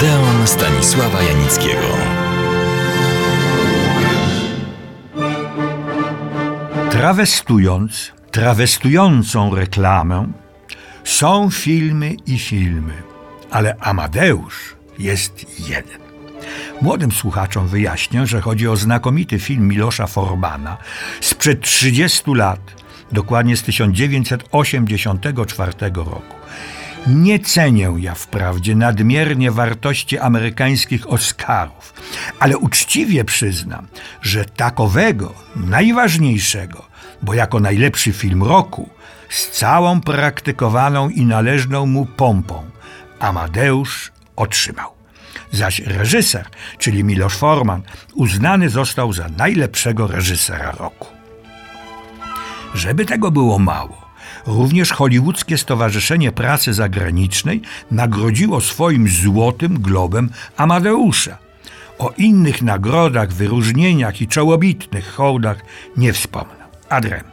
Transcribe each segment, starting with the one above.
Odeon Stanisława Janickiego. Trawestując, trawestującą reklamę, są filmy i filmy, ale Amadeusz jest jeden. Młodym słuchaczom wyjaśnię, że chodzi o znakomity film Milosza Forbana sprzed 30 lat, dokładnie z 1984 roku. Nie cenię ja wprawdzie nadmiernie wartości amerykańskich Oscarów, ale uczciwie przyznam, że takowego, najważniejszego, bo jako najlepszy film roku, z całą praktykowaną i należną mu pompą, Amadeusz otrzymał. Zaś reżyser, czyli Miloš Forman, uznany został za najlepszego reżysera roku. Żeby tego było mało, również Hollywoodzkie Stowarzyszenie Pracy Zagranicznej nagrodziło swoim złotym globem Amadeusza. O innych nagrodach, wyróżnieniach i czołobitnych hołdach nie wspomnę. Adrem.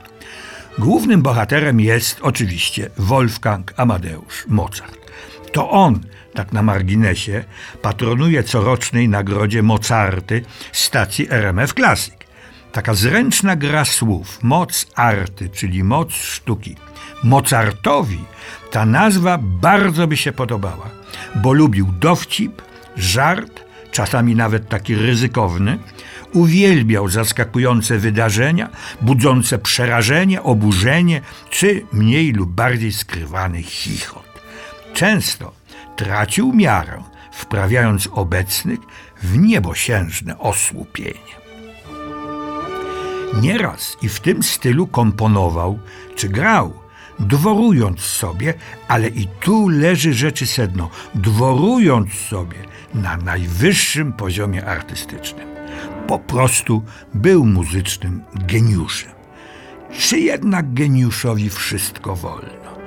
Głównym bohaterem jest oczywiście Wolfgang Amadeusz Mozart. To on, tak na marginesie, patronuje corocznej nagrodzie Mozarty stacji RMF Classic. Taka zręczna gra słów, moc arty, czyli moc sztuki. Mozartowi ta nazwa bardzo by się podobała, bo lubił dowcip, żart, czasami nawet taki ryzykowny, uwielbiał zaskakujące wydarzenia, budzące przerażenie, oburzenie czy mniej lub bardziej skrywany chichot. Często tracił miarę, wprawiając obecnych w niebosiężne osłupienie. Nieraz i w tym stylu komponował czy grał, dworując sobie, ale i tu leży rzeczy sedno, dworując sobie na najwyższym poziomie artystycznym. Po prostu był muzycznym geniuszem. Czy jednak geniuszowi wszystko wolno?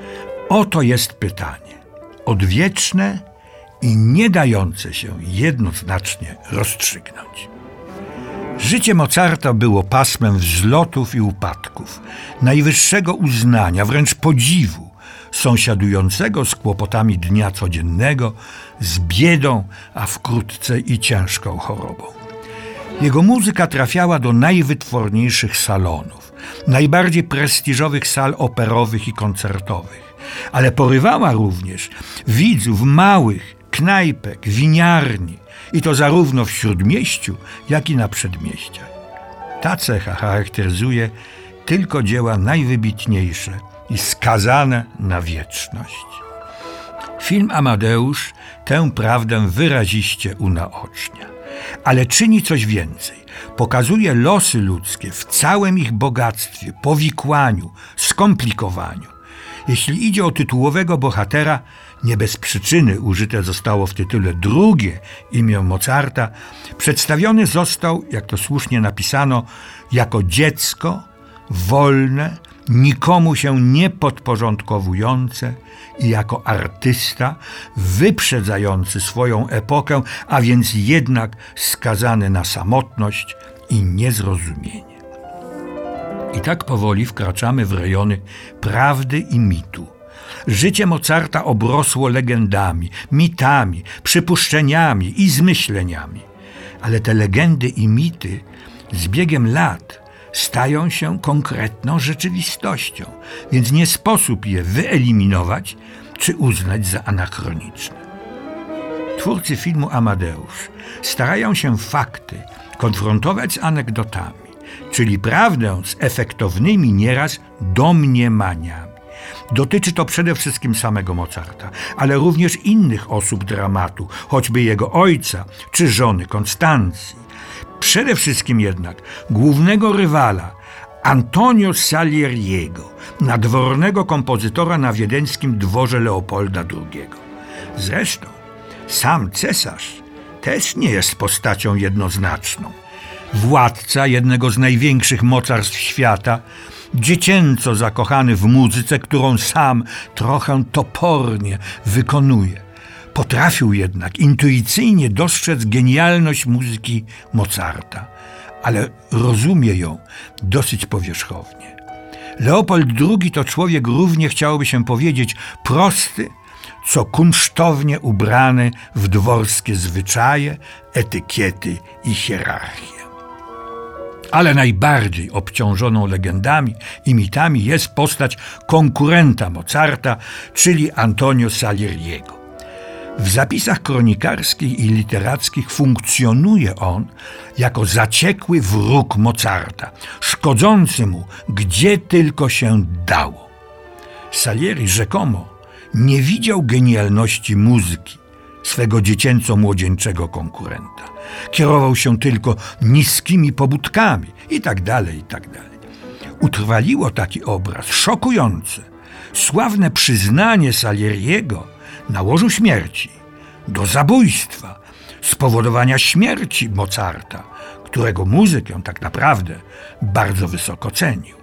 Oto jest pytanie. Odwieczne i nie dające się jednoznacznie rozstrzygnąć. Życie Mozarta było pasmem wzlotów i upadków, najwyższego uznania, wręcz podziwu, sąsiadującego z kłopotami dnia codziennego, z biedą, a wkrótce i ciężką chorobą. Jego muzyka trafiała do najwytworniejszych salonów, najbardziej prestiżowych sal operowych i koncertowych, ale porywała również widzów małych knajpek, winiarni i to zarówno w śródmieściu, jak i na przedmieściach. Ta cecha charakteryzuje tylko dzieła najwybitniejsze i skazane na wieczność. Film Amadeusz tę prawdę wyraziście unaocznia, ale czyni coś więcej. Pokazuje losy ludzkie w całym ich bogactwie, powikłaniu, skomplikowaniu. Jeśli idzie o tytułowego bohatera, nie bez przyczyny użyte zostało w tytule drugie imię Mozarta, przedstawiony został, jak to słusznie napisano, jako dziecko, wolne, nikomu się nie podporządkowujące i jako artysta wyprzedzający swoją epokę, a więc jednak skazany na samotność i niezrozumienie. I tak powoli wkraczamy w rejony prawdy i mitu. Życie Mozarta obrosło legendami, mitami, przypuszczeniami i zmyśleniami. Ale te legendy i mity z biegiem lat stają się konkretną rzeczywistością, więc nie sposób je wyeliminować czy uznać za anachroniczne. Twórcy filmu Amadeusz starają się fakty konfrontować z anegdotami czyli prawdę z efektownymi nieraz domniemaniami. Dotyczy to przede wszystkim samego Mozarta, ale również innych osób dramatu, choćby jego ojca czy żony Konstancji. Przede wszystkim jednak głównego rywala, Antonio Salieriego, nadwornego kompozytora na wiedeńskim dworze Leopolda II. Zresztą sam cesarz też nie jest postacią jednoznaczną władca jednego z największych mocarstw świata, dziecięco zakochany w muzyce, którą sam trochę topornie wykonuje. Potrafił jednak intuicyjnie dostrzec genialność muzyki Mozarta, ale rozumie ją dosyć powierzchownie. Leopold II to człowiek równie chciałoby się powiedzieć prosty, co kunsztownie ubrany w dworskie zwyczaje, etykiety i hierarchię. Ale najbardziej obciążoną legendami i mitami jest postać konkurenta Mozarta, czyli Antonio Salieriego. W zapisach kronikarskich i literackich funkcjonuje on jako zaciekły wróg Mozarta, szkodzący mu gdzie tylko się dało. Salieri rzekomo nie widział genialności muzyki swego dziecięco-młodzieńczego konkurenta. Kierował się tylko niskimi pobudkami i tak dalej, i tak dalej. Utrwaliło taki obraz szokujący. Sławne przyznanie Salieriego na łożu śmierci do zabójstwa, spowodowania śmierci Mozarta, którego muzykę tak naprawdę bardzo wysoko cenił.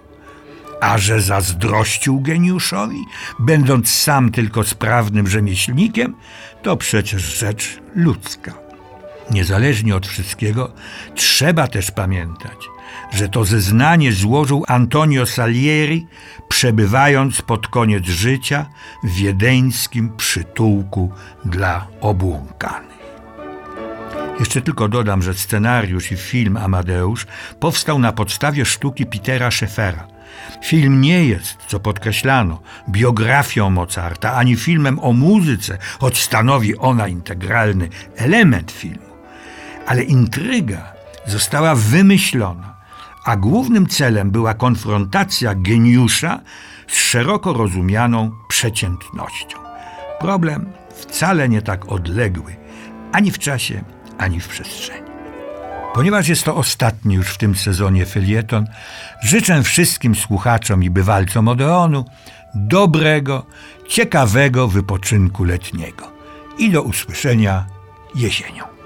A że zazdrościł geniuszowi, będąc sam tylko sprawnym rzemieślnikiem, to przecież rzecz ludzka. Niezależnie od wszystkiego, trzeba też pamiętać, że to zeznanie złożył Antonio Salieri, przebywając pod koniec życia w wiedeńskim przytułku dla obłąkanych. Jeszcze tylko dodam, że scenariusz i film Amadeusz powstał na podstawie sztuki Petera Scheffera. Film nie jest, co podkreślano, biografią Mozarta, ani filmem o muzyce, choć stanowi ona integralny element filmu. Ale intryga została wymyślona, a głównym celem była konfrontacja geniusza z szeroko rozumianą przeciętnością. Problem wcale nie tak odległy, ani w czasie, ani w przestrzeni. Ponieważ jest to ostatni już w tym sezonie felieton, życzę wszystkim słuchaczom i bywalcom Odeonu dobrego, ciekawego wypoczynku letniego i do usłyszenia jesienią.